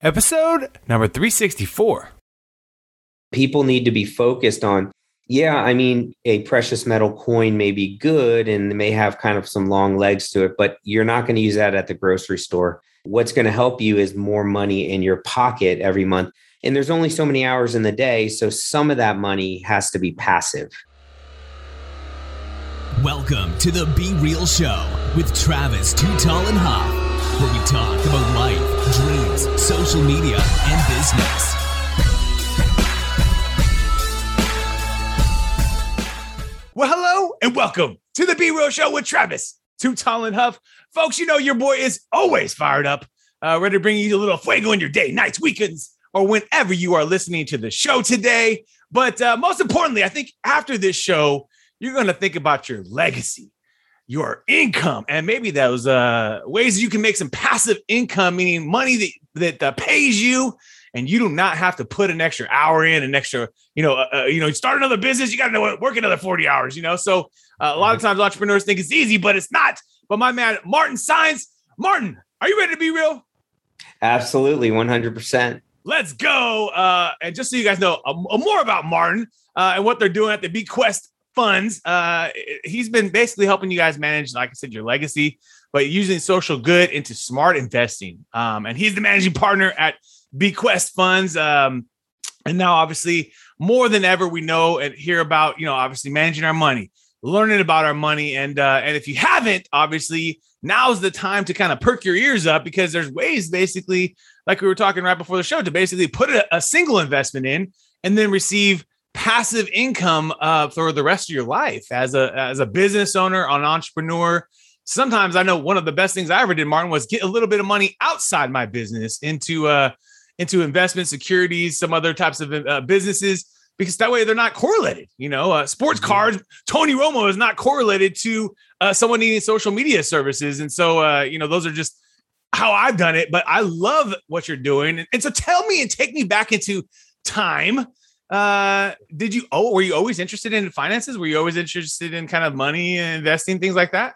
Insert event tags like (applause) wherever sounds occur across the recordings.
episode number 364. People need to be focused on, yeah, I mean, a precious metal coin may be good and may have kind of some long legs to it, but you're not going to use that at the grocery store. What's going to help you is more money in your pocket every month. And there's only so many hours in the day. So some of that money has to be passive. Welcome to the Be Real Show with Travis Too Tall and Huff where we talk about life, dreams, social media, and business. Well, hello and welcome to the B Real Show with Travis, Too Tall and Huff. Folks, you know your boy is always fired up, uh, ready to bring you a little fuego in your day, nights, weekends, or whenever you are listening to the show today. But uh, most importantly, I think after this show, you're going to think about your legacy your income and maybe those uh, ways you can make some passive income, meaning money that, that uh, pays you and you do not have to put an extra hour in, an extra, you know, uh, uh you know, start another business, you got to know work another 40 hours, you know? So uh, a lot of mm-hmm. times entrepreneurs think it's easy, but it's not. But my man, Martin Saenz, Martin, are you ready to be real? Absolutely. 100%. Let's go. Uh, and just so you guys know uh, more about Martin and what they're doing at the Bequest funds. Uh, he's been basically helping you guys manage, like I said, your legacy, but using social good into smart investing. Um, and he's the managing partner at Bequest Funds. Um, and now, obviously, more than ever, we know and hear about, you know, obviously managing our money, learning about our money. And uh, and if you haven't, obviously, now's the time to kind of perk your ears up because there's ways, basically, like we were talking right before the show, to basically put a, a single investment in and then receive passive income uh, for the rest of your life as a as a business owner, an entrepreneur. Sometimes I know one of the best things I ever did, Martin, was get a little bit of money outside my business into uh into investment securities, some other types of uh, businesses, because that way they're not correlated. You know, uh, sports mm-hmm. cards. Tony Romo is not correlated to uh, someone needing social media services, and so uh, you know those are just how I've done it. But I love what you're doing, and, and so tell me and take me back into time uh did you oh were you always interested in finances? Were you always interested in kind of money and investing things like that?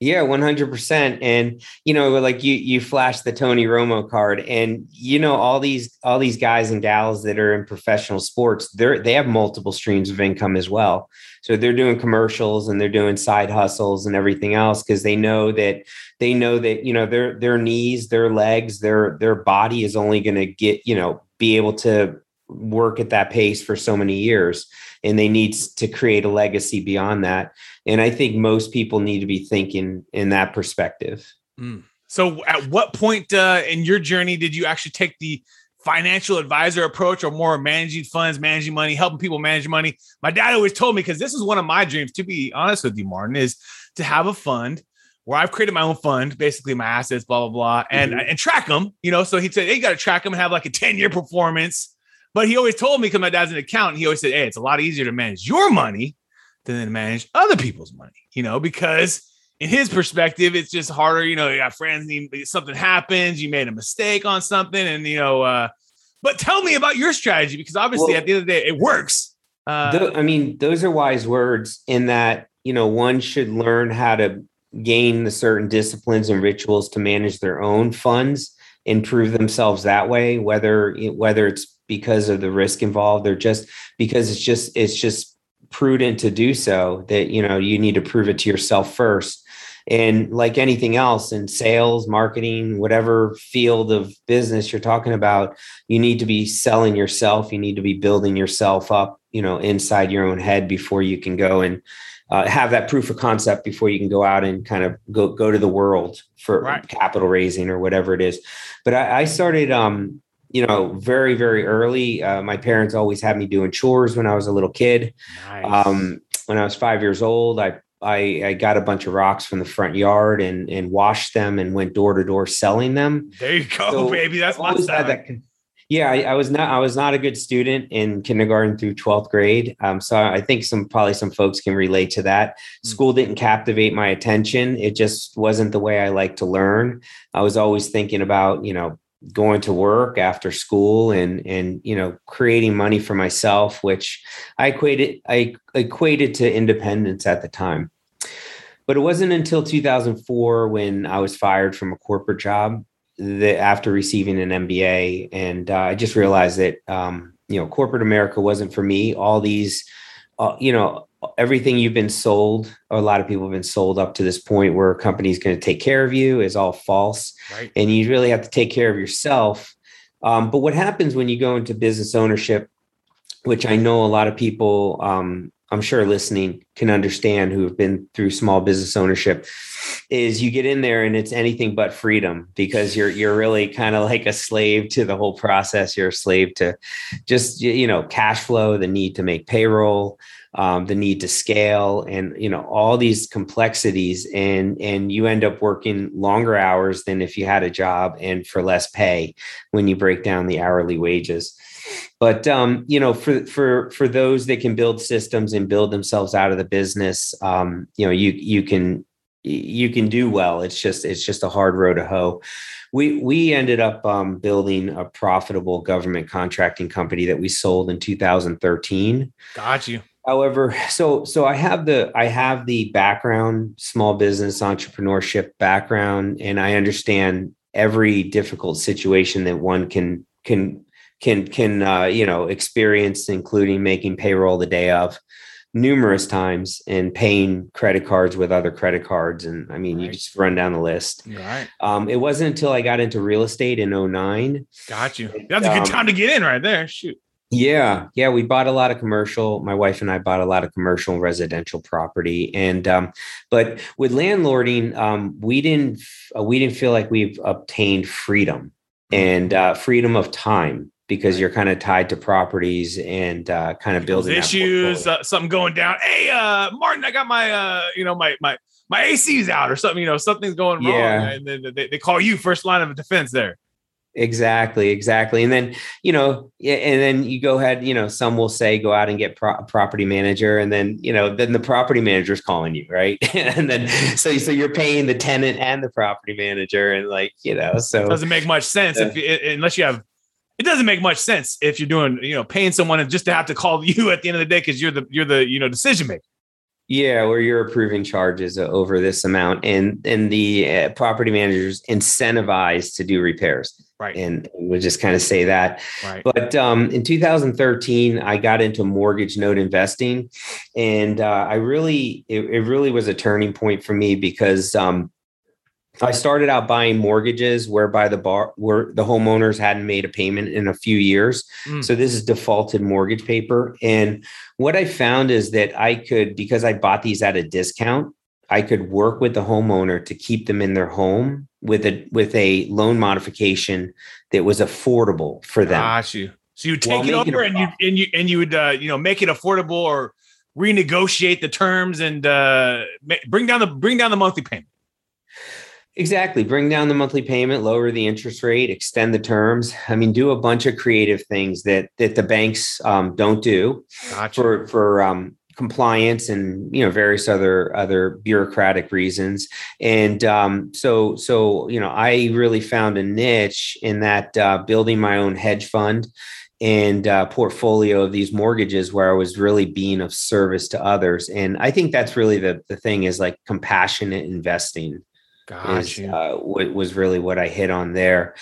Yeah 100% and you know like you you flash the tony romo card and you know all these all these guys and gals that are in professional sports they're they have multiple streams of income as well. So they're doing commercials and they're doing side hustles and everything else because they know that they know that you know their their knees their legs their their body is only going to get you know be able to work at that pace for so many years and they need to create a legacy beyond that and i think most people need to be thinking in that perspective mm. so at what point uh, in your journey did you actually take the financial advisor approach or more managing funds managing money helping people manage money my dad always told me because this is one of my dreams to be honest with you martin is to have a fund where I've created my own fund, basically my assets, blah blah blah, and mm-hmm. and track them. You know, so he said, "Hey, you got to track them, and have like a ten year performance." But he always told me because my dad's an accountant, he always said, Hey, it's a lot easier to manage your money than to manage other people's money, you know, because in his perspective, it's just harder. You know, you got friends, something happens, you made a mistake on something, and you know, uh, but tell me about your strategy because obviously well, at the end of the day, it works. Uh, th- I mean, those are wise words in that, you know, one should learn how to gain the certain disciplines and rituals to manage their own funds improve themselves that way whether whether it's because of the risk involved or just because it's just it's just prudent to do so that you know you need to prove it to yourself first. And like anything else in sales marketing whatever field of business you're talking about you need to be selling yourself. You need to be building yourself up you know inside your own head before you can go and uh, have that proof of concept before you can go out and kind of go go to the world for right. capital raising or whatever it is. But i, I started um you know, very, very early. Uh, my parents always had me doing chores when I was a little kid. Nice. Um, when I was five years old, I, I, I got a bunch of rocks from the front yard and and washed them and went door to door selling them. There you go, so (laughs) baby. That's lots that. Yeah, I, I, was not. I was not a good student in kindergarten through twelfth grade. Um, so I think some probably some folks can relate to that. Mm. School didn't captivate my attention. It just wasn't the way I like to learn. I was always thinking about you know going to work after school and and you know creating money for myself which i equated i equated to independence at the time but it wasn't until 2004 when i was fired from a corporate job the after receiving an MBA, and uh, I just realized that um, you know corporate America wasn't for me. All these, uh, you know, everything you've been sold, or a lot of people have been sold up to this point where a company's going to take care of you is all false, Right. and you really have to take care of yourself. Um, but what happens when you go into business ownership, which I know a lot of people, um, I'm sure listening can understand who have been through small business ownership, is you get in there and it's anything but freedom because you're you're really kind of like a slave to the whole process. You're a slave to just you know cash flow, the need to make payroll, um, the need to scale, and you know all these complexities, and and you end up working longer hours than if you had a job and for less pay when you break down the hourly wages. But um, you know for for for those that can build systems and build themselves out of the business um, you know you you can you can do well. It's just it's just a hard road to hoe. We we ended up um, building a profitable government contracting company that we sold in 2013 Got you. However (laughs) so so i have the i have the background small business entrepreneurship background and i understand every difficult situation that one can can can can uh, you know experience including making payroll the day of numerous times and paying credit cards with other credit cards and i mean you just run down the list right. um, it wasn't until i got into real estate in 09 Got you. That's a good Um, time to get in right there. Shoot. Yeah, yeah, we bought a lot of commercial. My wife and I bought a lot of commercial and residential property, and um, but with landlording, um, we didn't uh, we didn't feel like we've obtained freedom and uh, freedom of time because you're kind of tied to properties and uh, kind of building that issues, uh, something going down. Hey, uh, Martin, I got my, uh, you know, my my my AC's out or something. You know, something's going wrong, Yeah. and then they, they call you first line of defense there. Exactly, exactly. And then, you know, and then you go ahead, you know, some will say go out and get pro- property manager and then, you know, then the property manager's calling you, right? (laughs) and then so so you're paying the tenant and the property manager and like, you know, so it doesn't make much sense if you, unless you have. It doesn't make much sense if you're doing, you know, paying someone and just to have to call (laughs) you at the end of the day because you're the you're the you know decision maker. yeah, where you're approving charges over this amount and and the uh, property managers incentivized to do repairs. Right. And we'll just kind of say that Right. But um, in 2013, I got into mortgage note investing, and uh, I really, it, it really was a turning point for me because um, I started out buying mortgages whereby the bar, where the homeowners hadn't made a payment in a few years. Mm. So this is defaulted mortgage paper, and what I found is that I could, because I bought these at a discount, I could work with the homeowner to keep them in their home with a with a loan modification that was affordable for them. Got you. So you take it over and you and you and you would uh, you know make it affordable or renegotiate the terms and uh, bring down the bring down the monthly payment. Exactly. Bring down the monthly payment, lower the interest rate, extend the terms. I mean, do a bunch of creative things that that the banks um, don't do Gotcha. for for um, compliance and you know various other other bureaucratic reasons. And um, so so you know, I really found a niche in that uh, building my own hedge fund and uh, portfolio of these mortgages where I was really being of service to others. And I think that's really the the thing is like compassionate investing is uh, what was really what I hit on there.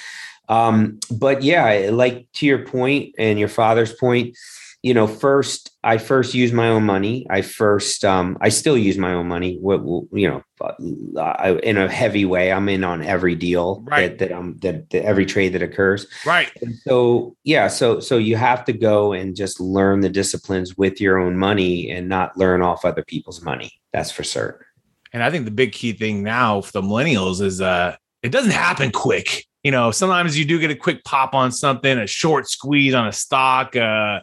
Um, but yeah, like to your point and your father's point, you know, first I first used my own money. I first, um, I still use my own money. What you know, uh, I, in a heavy way. I'm in on every deal Right. that that um that, that every trade that occurs. right. And so yeah, so so you have to go and just learn the disciplines with your own money and not learn off other people's money. That's for certain. And I think the big key thing now for the millennials is uh it doesn't happen quick. You know, sometimes you do get a quick pop on something, a short squeeze on a stock, uh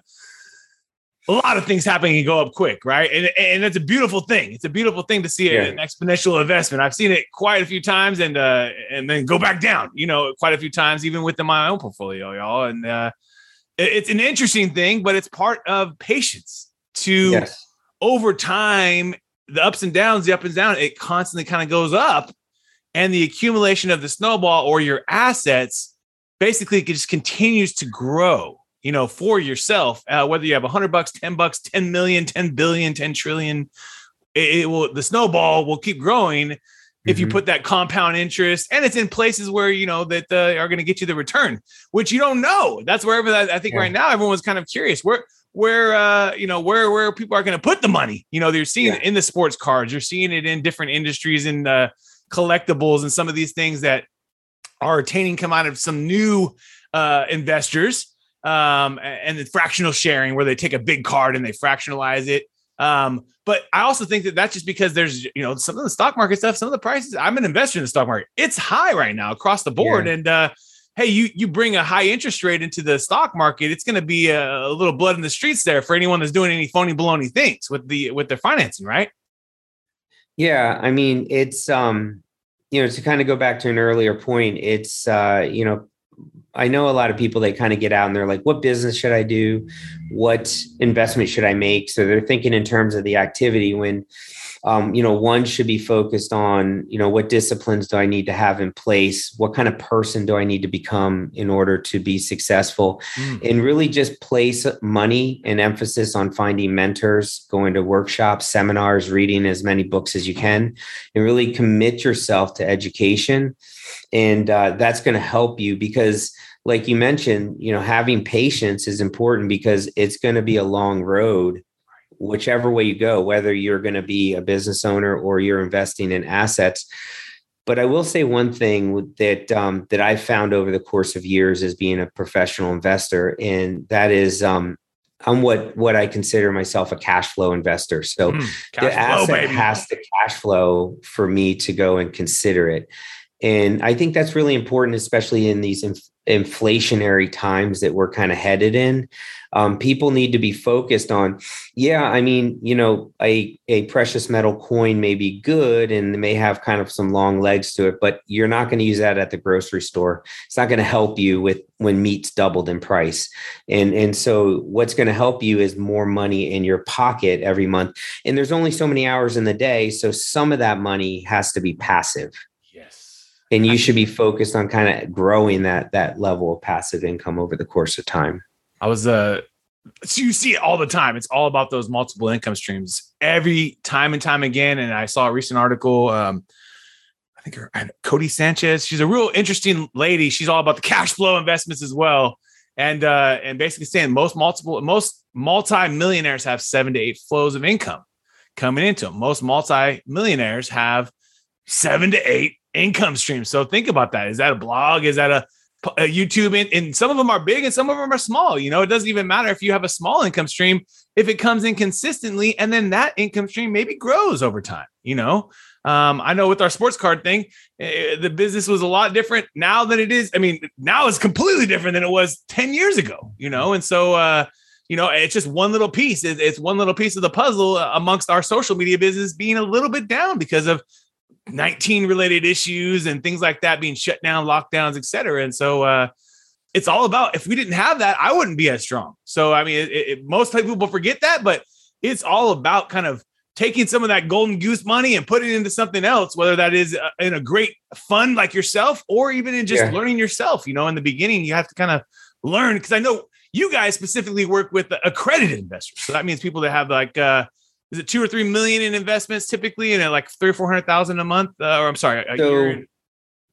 a lot of things happen and go up quick, right? And and it's a beautiful thing. It's a beautiful thing to see Yeah. an exponential investment. I've seen it quite a few times and uh and then go back down, you know, quite a few times even within my own portfolio, y'all. And uh it's an interesting thing, but it's part of patience to Yes. over time, the ups and downs, the up and down, it constantly kind of goes up. And the accumulation of the snowball or your assets basically just continues to grow, you know, for yourself, uh, whether you have 100 bucks, 10 bucks, 10 million, 10 billion, 10 trillion, it, it will, the snowball will keep growing. if you Mhm. put that compound interest and it's in places where you know that uh, are going to get you the return which you don't know that's wherever that, i think Yeah. right now everyone's kind of curious where where uh you know where where people are going to put the money you know they're seeing it in the sports cards you're seeing it in different industries in uh collectibles and some of these things that are attaining come out of some new uh investors um and the fractional sharing where they take a big card and they fractionalize it. Um but i also think that that's just because there's you know some of the stock market stuff some of the prices i'm an investor in the stock market. It's high right now across the board. Yeah. and uh hey you you bring a high interest rate into the stock market it's going to be a, a little blood in the streets there for anyone that's doing any phony baloney things with the with their financing right? Yeah, I mean, it's um, you know, to kind of go back to an earlier point, it's uh, you know, I know a lot of people they kind of get out and they're like, what business should I do? What investment should I make? So they're thinking in terms of the activity when um, you know, one should be focused on, you know, what disciplines do I need to have in place? What kind of person do I need to become in order to be successful? and really just place money and emphasis on finding mentors, going to workshops, seminars, reading as many books as you can, and really commit yourself to education. And uh, that's going to help you because, like you mentioned, you know, having patience is important because it's going to be a long road. Whichever way you go, whether you're going to be a business owner or you're investing in assets, but I will say one thing that um, that I've found over the course of years as being a professional investor, and that is um, I'm what what I consider myself a cash flow investor. So Mm, the cash flow, asset baby. has to cash flow for me to go and consider it. And I think that's really important, especially in these inflationary times that we're kind of headed in. Um, people need to be focused on, yeah, I mean, you know, a, a precious metal coin may be good and may have kind of some long legs to it, but you're not going to use that at the grocery store. It's not going to help you with when meat's doubled in price. And, and so what's going to help you is more money in your pocket every month. And there's only so many hours in the day. So some of that money has to be passive and you should be focused on kind of growing that that level of passive income over the course of time I was uh so you see it all the time. It's all about those multiple income streams every time and time again. And I saw a recent article. Um, I think her Codie Sanchez. She's a real interesting lady. She's all about the (laughs) cash flow investments as well. And uh, and basically saying most multiple most multi-millionaires have seven to eight flows of income coming into them. Most multi-millionaires have seven to eight income stream. So think about that. Is that a blog? Is that a a YouTube, and, and some of them are big and some of them are small. You know, it doesn't even matter if you have a small income stream if it comes in consistently, and then that income stream maybe grows over time. You know, um, I know with our sports card thing, eh, the business was a lot different now than it is. I mean, now it's completely different than it was ten years ago. You know, and so. uh you know, it's just one little piece. It's, it's one little piece of the puzzle uh, amongst our social media business being a little bit down because of 19 related issues and things like that being shut down, lockdowns, etc. And so uh, it's all about if we didn't have that, I wouldn't be as strong. So, I mean, it, it, most people forget that, but it's all about kind of taking some of that golden goose money and putting it into something else, whether that is uh, in a great fund like yourself or even in just Yeah. learning yourself. You know, in the beginning, you have to kind of learn because I know you guys specifically work with accredited investors. So that means people that have like, uh, is it two or three million in investments typically, and at like three or four hundred thousand a month, uh, or I'm sorry, a So, year?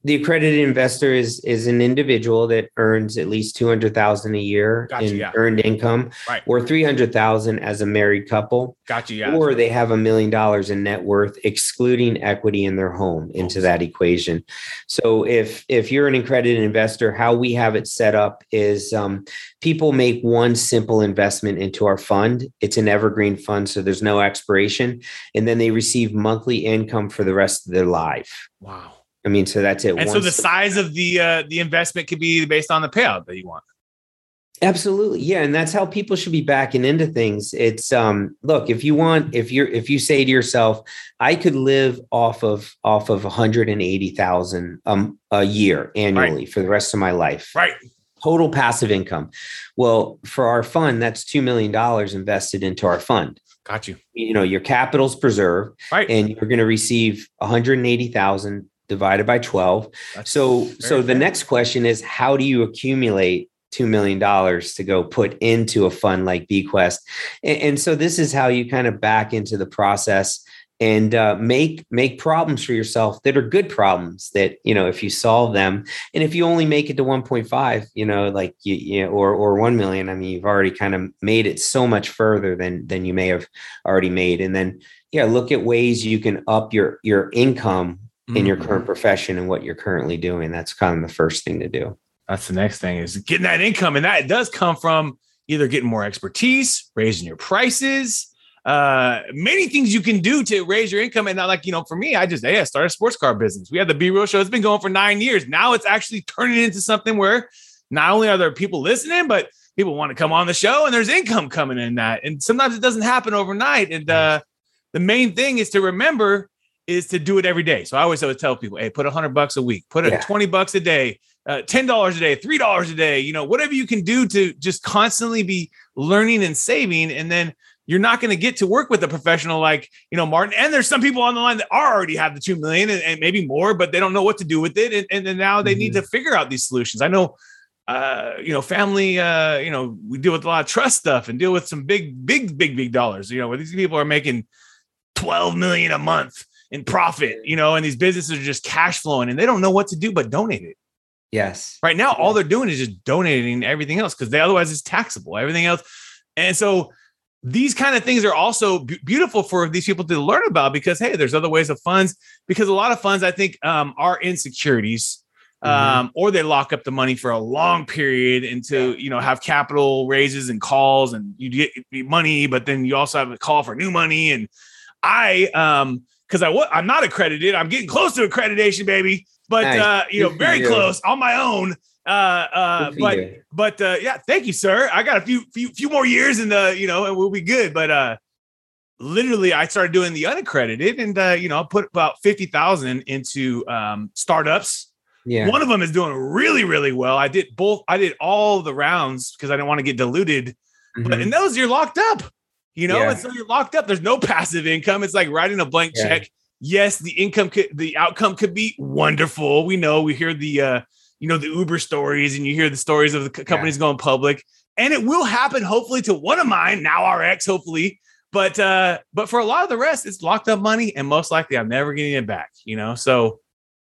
The accredited investor is is an individual that earns at least 200000 a year Gotcha, in yeah. earned income Right. or 300000 as a married couple Got you. Yeah. or they have a million dollars in net worth excluding equity in their home into that equation so if if you're an accredited investor how we have it set up is um, people make one simple investment into our fund it's an evergreen fund so there's no expiration and then they receive monthly income for the rest of their life wow. I mean so that's it And so the size of the uh, the investment could be based on the payout that you want. Absolutely. Yeah. And that's how people should be backing into things. It's um look, if you want, if you're if you say to yourself, I could live off of off of 180,000 um a year annually for the rest of my life. Right. Total passive income. Well, for our fund, that's $2 million invested into our fund. Got you. You know, your capital's preserved Right. and you're going to receive 180,000 divided by 12 That's so so the fair. next question is how do you accumulate two million dollars to go put into a fund like bequest? And, and so this is how you kind of back into the process and uh, make make problems for yourself that are good problems that you know if you solve them. And if you only make it to 1.5 you know like you, you know, or or 1 million i mean you've already kind of made it so much further than than you may have already made. And then yeah look at ways you can up your your income in your current Mm. profession and what you're currently doing that's kind of the first thing to do That's the next thing is getting that income. And that does come from either getting more expertise, raising your prices, uh, many things you can do to raise your income. And not like, you know, for me, I just, hey, I started a sports car business. We had the B Real show. It's been going for nine years. Now it's actually turning into something where not only are there people listening, but people want to come on the show and there's income coming in that. And sometimes it doesn't happen overnight. And uh, the main thing is to remember is to do it every day. So I always always tell people, hey, put a hundred bucks a week, put a Yeah. 20 bucks a day, uh, $10 a day, $3 a day, you know, whatever you can do to just constantly be learning and saving. And then you're not going to get to work with a professional like, you know, Martin. And there's some people on the line that are already have the 2 million and, and maybe more, but they don't know what to do with it. And, and then now they need to figure out these solutions. I know, uh, you know, family, uh, you know, we deal with a lot of trust stuff and deal with some big, big, big, big dollars, you know, where these people are making 12 million a month in profit, you know, and these businesses are just cash flowing and they don't know what to do but donate it. yes Right now, all they're doing is just donating everything else because they otherwise it's taxable, everything else. And so these kind of things are also b- beautiful for these people to learn about because hey, there's other ways of funds. Because a lot of funds, I think, um, are insecurities, um, or they lock up the money for a long period and to you know have capital raises and calls, and you get money, but then you also have a call for new money. And I, um, because I, I'm not accredited, I'm getting close to accreditation, baby. But Nice. uh, you know, very you. close on my own. Uh, uh, but you. but uh, yeah, thank you, sir. I got a few few few more years in the you know, and we'll be good. But uh, literally, I started doing the unaccredited, and uh, you know, I put about fifty thousand into um, startups. yeah One of them is doing really really well. I did both. I did all the rounds because I didn't want to get diluted. But Mhm. in those, you're locked up. You know, Yeah. and so you're locked up. There's no passive income. It's like writing a blank Yeah. check. Yes, the income could, the outcome could be wonderful. We know. We hear the, uh, you know, the Uber stories, and you hear the stories of the companies going public, and it will happen. Hopefully, to one of mine now, RX. Hopefully, but uh, but for a lot of the rest, it's locked up money, and most likely, I'm never getting it back. You know, so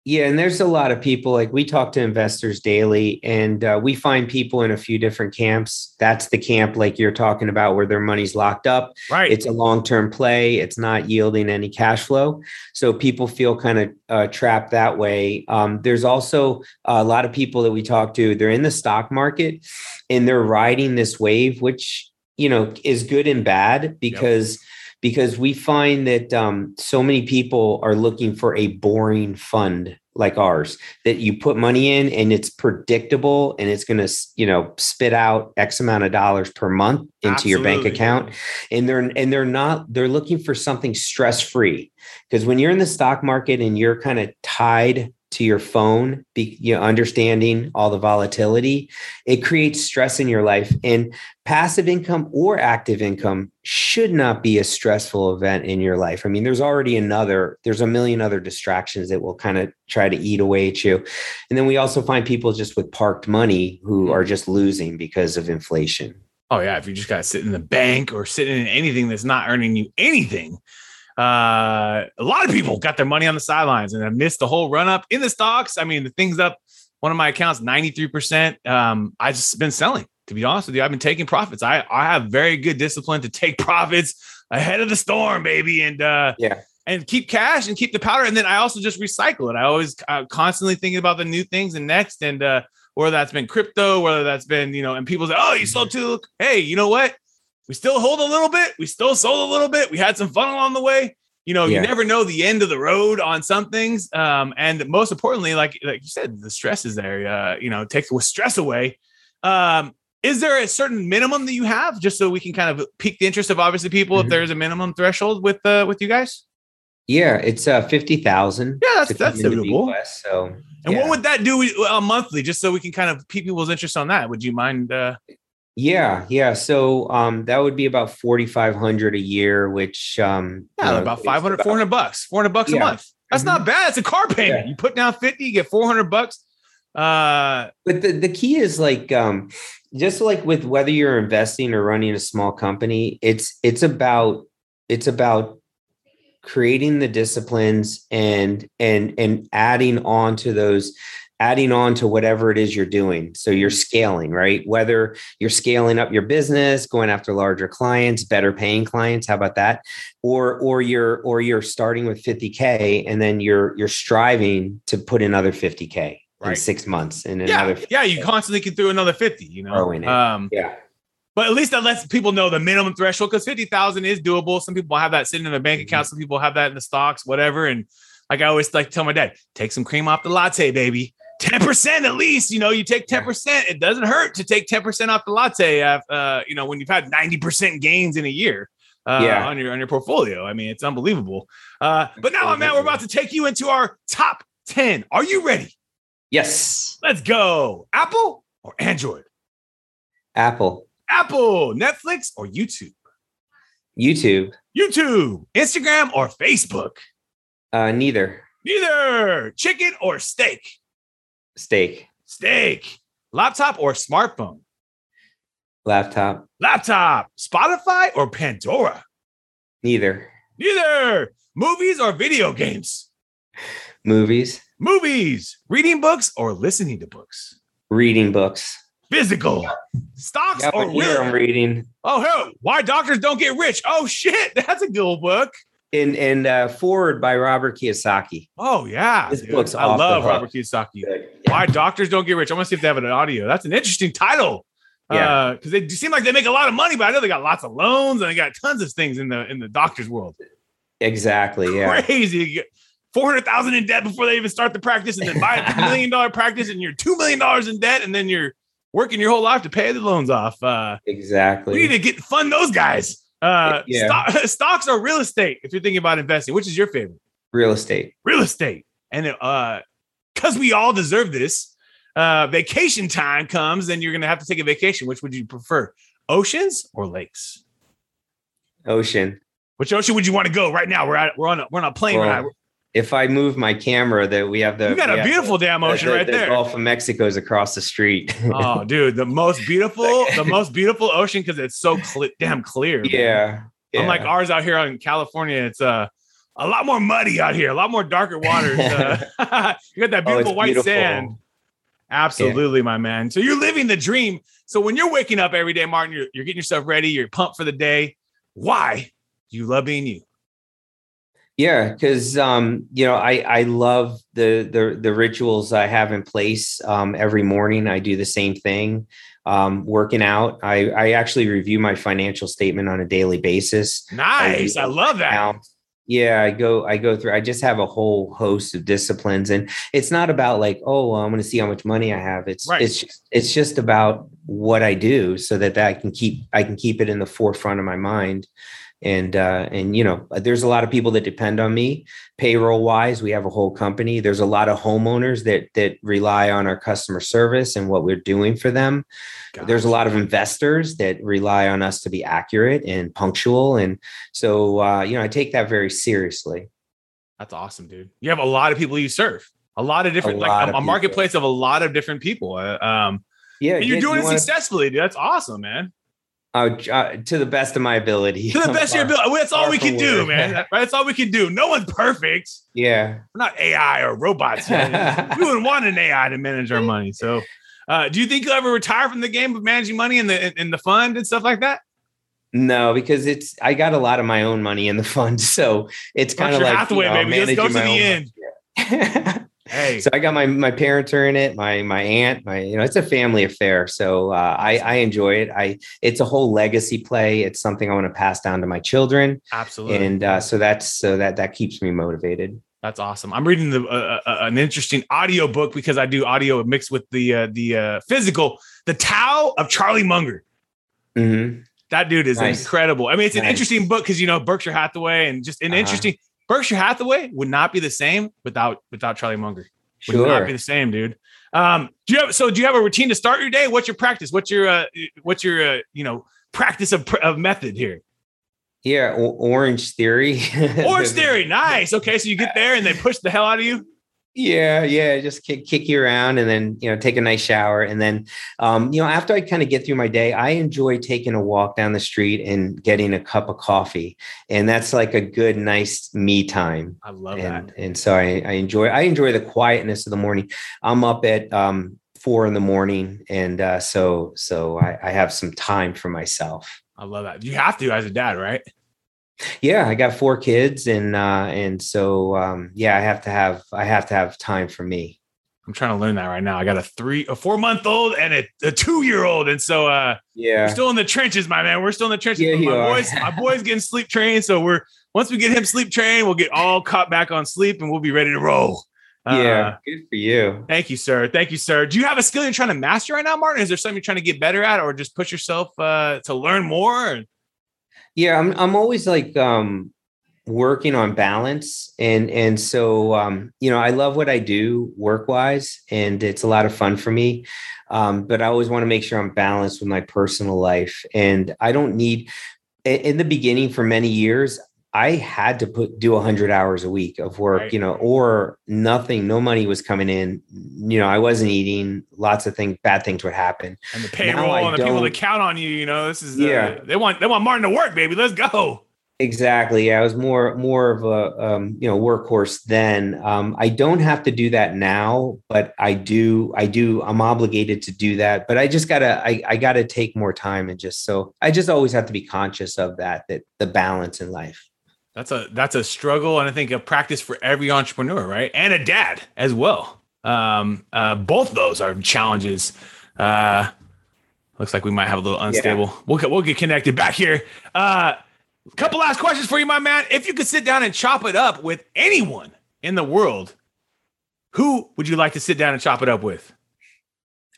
Yeah, and there's a lot of people like we talk to investors daily, and uh, we find people in a few different camps. That's the camp like you're talking about where their money's locked up. right, It's a long term play. It's not yielding any cash flow, so people feel kind of uh, trapped that way. Um, there's also a lot of people that we talk to. They're in the stock market, and they're riding this wave, which you know is good and bad because because we find that um, so many people are looking for a boring fund like ours that you put money in and it's predictable and it's going to you know spit out x amount of dollars per month into your bank account. And they're and they're not they're looking for something stress free because when you're in the stock market and you're kind of tied to your phone be, you know understanding all the volatility it creates stress in your life. And passive income or active income should not be a stressful event in your life. I mean there's already another there's a million other distractions that will kind of try to eat away at you. And then we also find people just with parked money who mm-hmm. are just losing because of inflation. Oh yeah, if you just got to sit in the bank or sitting in anything that's not earning you anything. Uh, a lot of people got their money on the sidelines and have missed the whole run up in the stocks. I mean, the thing's up. One of my accounts, 93%. Um, I just been selling, to be honest with you. I've been taking profits. I, I have very good discipline to take (laughs) profits ahead of the storm, baby. And uh Yeah. and keep cash and keep the powder. And then I also just recycle it. I always uh, constantly thinking about the new things and next. And uh whether that's been crypto, whether that's been, you know, and people say, oh, you sold too. Hey, you know what? We still hold a little bit. We still sold a little bit. We had some fun along the way. You know, Yeah. you never know the end of the road on some things. Um, and most importantly, like like you said, the stress is there. Uh, you know, take the stress away. Um, is there a certain minimum that you have just so we can kind of pique the interest of obviously people if Mhm. there's a minimum threshold with uh with you guys? yeah it's uh 50000 Yeah, that's that's into suitable. So And yeah. what would that do uh, monthly, just so we can kind of pique people's interest on that? Would you mind? Uh, Yeah, yeah. So um that would be about 4500 a year which um yeah, you know, about it's 500, about- 400 bucks, 400 bucks a month. That's not bad. It's a car payment. Yeah. You put down 50, you get 400 bucks. Uh, But the, the key is like um just like with whether you're investing or running a small company, it's it's about it's about creating the disciplines and and and adding on to those adding on to whatever it is you're doing. So you're scaling, right? Whether you're scaling up your business, going after larger clients, better paying clients, how about that? Or or you're or you're starting with 50k and then you're you're striving to put another 50k in six months and Yeah, another yeah, you constantly can do another 50, you know. Um, yeah but at least that lets people know the minimum threshold because 50,000 is doable. Some people have that sitting in their bank Mhm. account, some people have that in the stocks, whatever. And like I always like to tell my dad, take some cream off the latte, baby. 10% at least, you know, you take 10%. It doesn't hurt to take 10% off the latte, uh, you know, when you've had 90% gains in a year. Uh, Yeah. on your on your portfolio. I mean, it's unbelievable. Uh, but now, Matt, we're about to take you into our top 10. Are you ready? yes Let's go. Apple or Android? apple Apple, Netflix, or YouTube? youtube YouTube, Instagram, or Facebook? uh neither Neither. Chicken or steak? Steak Steak. Laptop or smartphone? laptop Laptop. Spotify or Pandora? neither Neither. Movies or video games? movies Movies. Reading books or listening to books? reading books Physical. Stocks yeah, or I'm reading Oh, hell. Why doctors don't get rich? Oh, shit. (laughs) That's a good book. In in uh forward by robert kiyosaki Oh, yeah. This dude. book's I love. Robert Kiyosaki. Why doctors don't get rich. I'm gonna see if they have an audio. That's an interesting title. Yeah. because they seem like they make a lot of money, but I know they got lots of loans and they got tons of things in the in the doctor's world. exactly yeah Crazy. Four hundred thousand in debt before they even start the practice, and then buy a (laughs) million dollar practice, and you're two million dollars in debt, and then you're working your whole life to pay the loans off. Uh, exactly we need to get fund those guys. Uh, Yeah. stock- (laughs) stocks or real estate. If you're thinking about investing, which is your favorite? real estate real estate. And uh because we all deserve this, uh vacation time comes and you're gonna have to take a vacation. Which would you prefer? Oceans or lakes? ocean Which ocean would you want to go right now? We're at we're on a we're on a plane Well, right if i move my camera that we have the You got a beautiful damn ocean the- right the there. gulf of mexico's across the street (laughs) Oh, dude, the most beautiful, (laughs) the most beautiful ocean because it's so cle damn clear. yeah, yeah. Unlike ours out here in California, it's uh a lot more muddy out here, a lot more darker waters. Uh, (laughs) you got that Oh, beautiful white beautiful. sand. Absolutely, my man. So you're living the dream. So when you're waking up every day, Martin, you're, you're getting yourself ready, you're pumped for the day. Why? You love being you. Yeah, because um, you know, I I love the the the rituals I have in place. Um, every morning I do the same thing. Um, working out. I I actually review my financial statement on a daily basis. Nice. I love that. Yeah, I go I go through. I just have a whole host of disciplines, and it's not about like, oh, well, I'm going to see how much money I have. It's Right. it's just, it's just about what I do, so that that I can keep I can keep it in the forefront of my mind. And uh, and you know, there's a lot of people that depend on me payroll wise. We have a whole company. There's a lot of homeowners that that rely on our customer service and what we're doing for them there's a lot of investors that rely on us to be accurate and punctual and so uh, you know i take that very seriously That's awesome, dude. You have a lot of people you serve. A lot of different, lot like a, a marketplace of a lot of different people. Uh, um, yeah and you're doing you it wanna- successfully, dude. That's awesome, man. Uh, uh, to the best of my ability To the best of your ability. Well, That's all we can do, man. Right? (laughs) That's all we can do. No one's perfect. yeah We're not AI or robots. (laughs) we wouldn't want an AI to manage our money. So, uh, do you think you'll ever retire from the game of managing money in the in the fund and stuff like that? no because it's i got a lot of my own money in the fund (laughs) so it's kind of like Hathaway, you know, baby. Let's go to the end. Hey, so i got my my parents are in it my my aunt my you know it's a family affair so uh, i i enjoy it i it's a whole legacy play it's something i want to pass down to my children absolutely. and uh, so that's so that that keeps me motivated That's awesome. I'm reading the uh, uh, an interesting audio book because I do audio mixed with the uh, the uh, physical. The Tao of Charlie Munger. Mhm. That dude is Nice. incredible. I mean, it's an interesting book because you know Berkshire Hathaway and just an Uh-huh. interesting Berkshire Hathaway would not be the same without without Charlie Munger. Would not be the same, dude. Um, do you have so do you have a routine to start your day? What's your practice? What's your uh, what's your uh, you know practice of, of method here? yeah o- orange theory (laughs) Orange theory, nice. Okay, so you get there and they push the hell out of you. Yeah, yeah, just kick kick you around and then you know take a nice shower and then um, you know after I kind of get through my day, I enjoy taking a walk down the street and getting a cup of coffee, and that's like a good nice me time. I love and, that. And so I, I enjoy I enjoy the quietness of the morning. I'm up at um, four in the morning, and uh, so so I, I have some time for myself. I love that. You have to as a dad, right? Yeah, I got four kids, and uh, and so um, yeah, I have to have I have to have time for me. I'm trying to learn that right now. I got a three, a four month old, and a, a two year old, and so uh, yeah, we're still in the trenches, my man. We're still in the trenches. Yeah, my are. boys, my boys getting sleep trained. So we're once we get him sleep trained, we'll get all caught back on sleep, and we'll be ready to roll. Uh, yeah, good for you. Thank you, sir. Thank you, sir. Do you have a skill you're trying to master right now, Martin? Is there something you're trying to get better at, or just push yourself uh, to learn more? Yeah, I'm I'm always like um working on balance and and so um you know I love what I do work wise and it's a lot of fun for me um but I always want to make sure I'm balanced with my personal life and I don't need in the beginning for many years I had to put do 100 hours a week of work, Right. you know, or nothing, no money was coming in. You know, I wasn't eating, lots of things, bad things would happen. And the Now payroll I and the people that count on you. You know, this is uh, Yeah. They want they want Martin to work, baby. Let's go. Exactly. Yeah, I was more more of a um, you know workhorse then. Um, I don't have to do that now, but I do. I do. I'm obligated to do that, but I just gotta. I, I gotta take more time and just so I just always have to be conscious of that. That the balance in life. That's a that's a struggle, and I think a practice for every entrepreneur, right? And a dad as well. Um, uh, both of those are challenges. Uh, looks like we might have a little unstable. We'll get- we'll get connected back here. Uh, couple last questions for you, my man. If you could sit down and chop it up with anyone in the world, who would you like to sit down and chop it up with?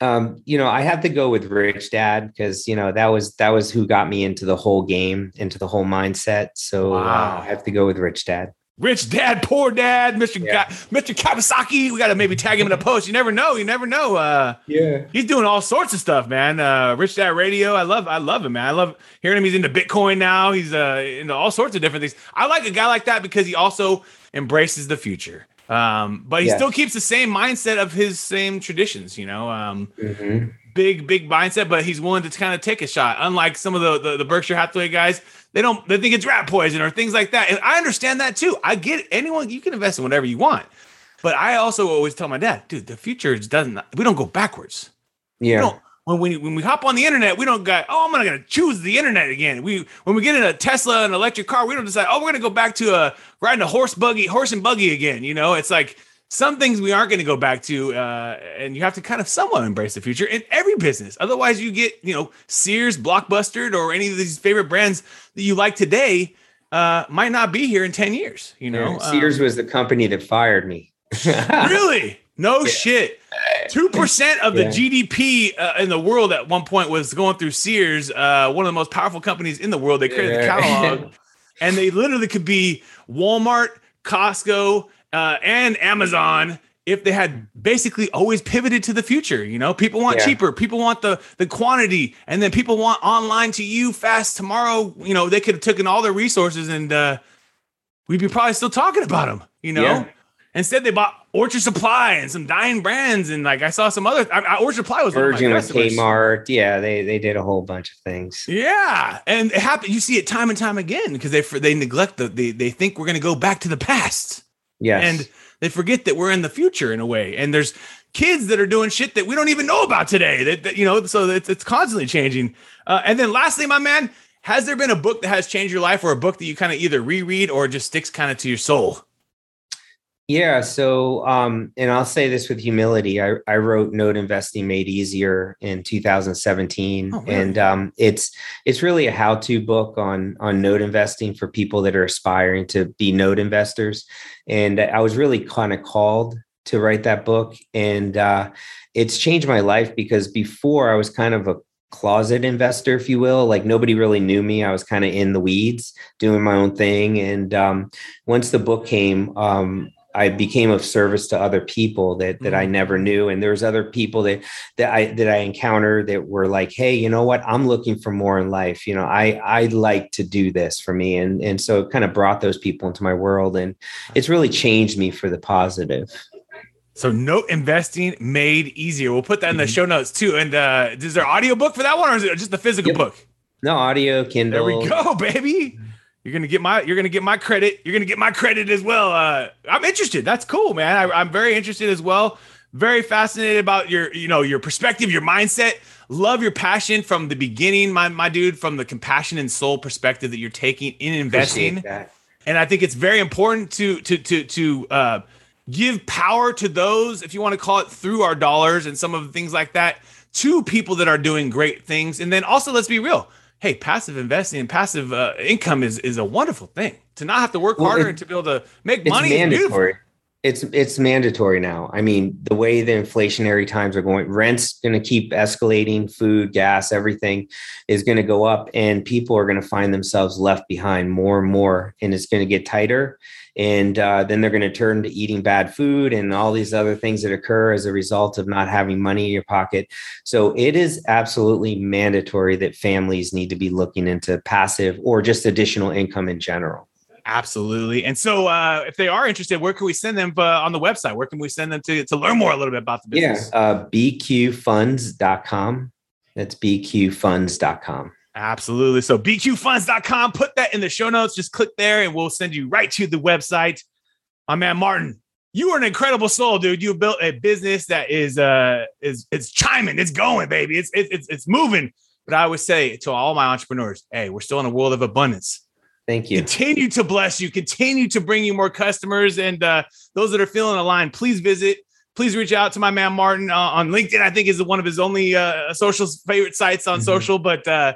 Um, you know, I have to go with Rich Dad because you know that was that was who got me into the whole game, into the whole mindset. So Wow. uh, I have to go with Rich Dad. Rich dad, poor dad, Mr. Yeah. Ga- Mr. Kawasaki. We got to maybe tag him in a post. You never know. You never know. Uh, Yeah. he's doing all sorts of stuff, man. Uh, Rich Dad Radio. I love, I love him, man. I love hearing him. He's into Bitcoin now. He's uh, into all sorts of different things. I like a guy like that because he also embraces the future. Um, but he Yes. still keeps the same mindset of his same traditions, you know. Um, Mhm. big, big mindset, but he's willing to kind of take a shot. Unlike some of the, the the Berkshire Hathaway guys, they don't they think it's rat poison or things like that. And I understand that too. I get it. anyone you can invest in whatever you want. But I also always tell my dad, dude, the future doesn't we don't go backwards. We Yeah. don't when we when we hop on the internet, we don't go, oh, I'm not gonna choose the internet again. We when we get in a Tesla, an electric car, we don't decide, oh, we're gonna go back to a riding a horse buggy, horse and buggy again. You know, it's like some things we aren't going to go back to, uh, and you have to kind of somewhat embrace the future in every business. Otherwise, you get you know Sears, Blockbuster, or any of these favorite brands that you like today uh, might not be here in ten years. You know, Yeah. Sears Um, was the company that fired me. (laughs) really no Yeah. shit. Two percent of the Yeah. GDP uh, in the world at one point was going through Sears, uh, one of the most powerful companies in the world. They created the catalog, (laughs) and they literally could be Walmart, Costco, uh, and Amazon if they had basically always pivoted to the future. You know, people want Yeah. cheaper, people want the the quantity, and then people want online to you fast tomorrow. You know, they could have taken all their resources and uh, we'd be probably still talking about them. You know. Yeah. Instead, they bought Orchard Supply and some dying brands, and like I saw some other. I, I, Orchard Supply was one of my Virgin with. Kmart. Yeah, they they did a whole bunch of things. Yeah, and it happened. You see it time and time again because they they neglect the they they think we're going to go back to the past, Yes. and they forget that we're in the future in a way. And there's kids that are doing shit that we don't even know about today. That, that you know, so it's it's constantly changing. Uh, and then lastly, my man, has there been a book that has changed your life, or a book that you kind of either reread or just sticks kind of to your soul? Yeah. So, um, and I'll say this with humility. I, I wrote Note Investing Made Easier in 2017, Oh, really? and um, it's it's really a how-to book on on note investing for people that are aspiring to be note investors. And I was really kind of called to write that book, and uh, it's changed my life because before I was kind of a closet investor, if you will. Like nobody really knew me. I was kind of in the weeds, doing my own thing, and um, once the book came. Um, I became of service to other people that that I never knew, and there was other people that that I that I encountered that were like, "Hey, you know what? I'm looking for more in life. You know, I I like to do this for me," and and so it kind of brought those people into my world, and it's really changed me for the positive. So note investing made easier. We'll put that in the mm-hmm. show notes too. And uh, is there audio book for that one, or is it just the physical yep. book? No audio, Kindle. There we go, baby. You're gonna get my you're gonna get my credit. You're gonna get my credit as well. Uh, I'm interested. That's cool, man. I, I'm very interested as well. Very fascinated about your you know your perspective, your mindset. Love your passion from the beginning, my my dude, from the compassion and soul perspective that you're taking in investing. And I think it's very important to to to to uh, give power to those, if you want to call it, through our dollars and some of the things like that, to people that are doing great things. And then also, let's be real hey, passive investing and passive uh, income is is a wonderful thing. To not have to work well, harder and to be able to make money mandatory. It's it's mandatory now. I mean, the way the inflationary times are going, rent's going to keep escalating, food, gas, everything is going to go up, and people are going to find themselves left behind more and more, and it's going to get tighter and uh, then they're going to turn to eating bad food and all these other things that occur as a result of not having money in your pocket so it is absolutely mandatory that families need to be looking into passive or just additional income in general Absolutely. And so, uh, if they are interested, where can we send them uh, on the website? Where can we send them to, to learn more a little bit about the business? Yeah, uh, bqfunds.com. That's bqfunds.com. Absolutely. So bqfunds.com, put that in the show notes. Just click there and we'll send you right to the website. My man Martin, you are an incredible soul, dude. You built a business that is uh is it's chiming, it's going, baby. It's it's it's moving. But I would say to all my entrepreneurs, hey, we're still in a world of abundance. Thank you. Continue to bless you, continue to bring you more customers. And uh, those that are feeling aligned, please visit please reach out to my man Martin uh, on LinkedIn. I think is one of his only uh, social favorite sites on mm-hmm. social, but uh,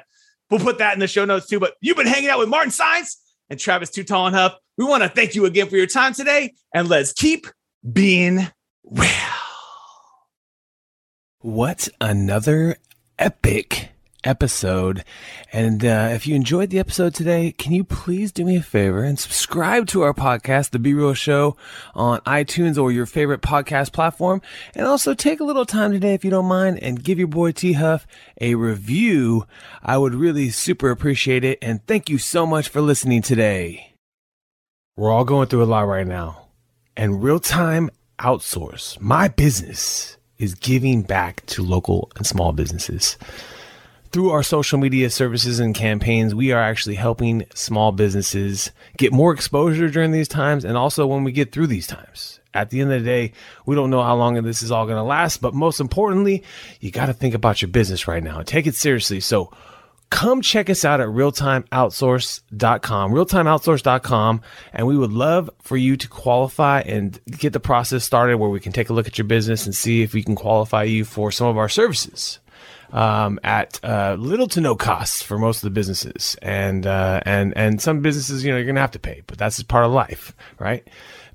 We'll put that in the show notes too. But you've been hanging out with Martin Saenz and Travis Too Tall and Huff. We want to thank you again for your time today, and let's keep being real. What another epic episode. And uh, if you enjoyed the episode today, can you please do me a favor and subscribe to our podcast, The Be Real Show, on iTunes or your favorite podcast platform? And also take a little time today, if you don't mind, and give your boy T Huff a review. I would really super appreciate it. And thank you so much for listening today. We're all going through a lot right now. And real time outsource, my business, is giving back to local and small businesses through our social media services and campaigns, we are actually helping small businesses get more exposure during these times and also when we get through these times. At the end of the day, we don't know how long this is all going to last, but most importantly, you got to think about your business right now. Take it seriously. So come check us out at realtimeoutsource.com, realtimeoutsource.com, and we would love for you to qualify and get the process started where we can take a look at your business and see if we can qualify you for some of our services um, at uh, little to no cost for most of the businesses, and uh, and and some businesses, you know, you're gonna have to pay, but that's part of life, right?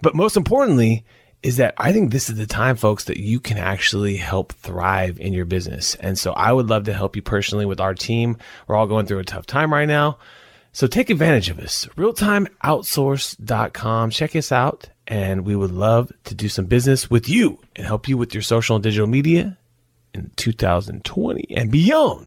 But most importantly, is that I think this is the time, folks, that you can actually help thrive in your business. And so I would love to help you personally with our team. We're all going through a tough time right now. So take advantage of us. Realtimeoutsource.com. Check us out. And we would love to do some business with you and help you with your social and digital media in 2020 and beyond.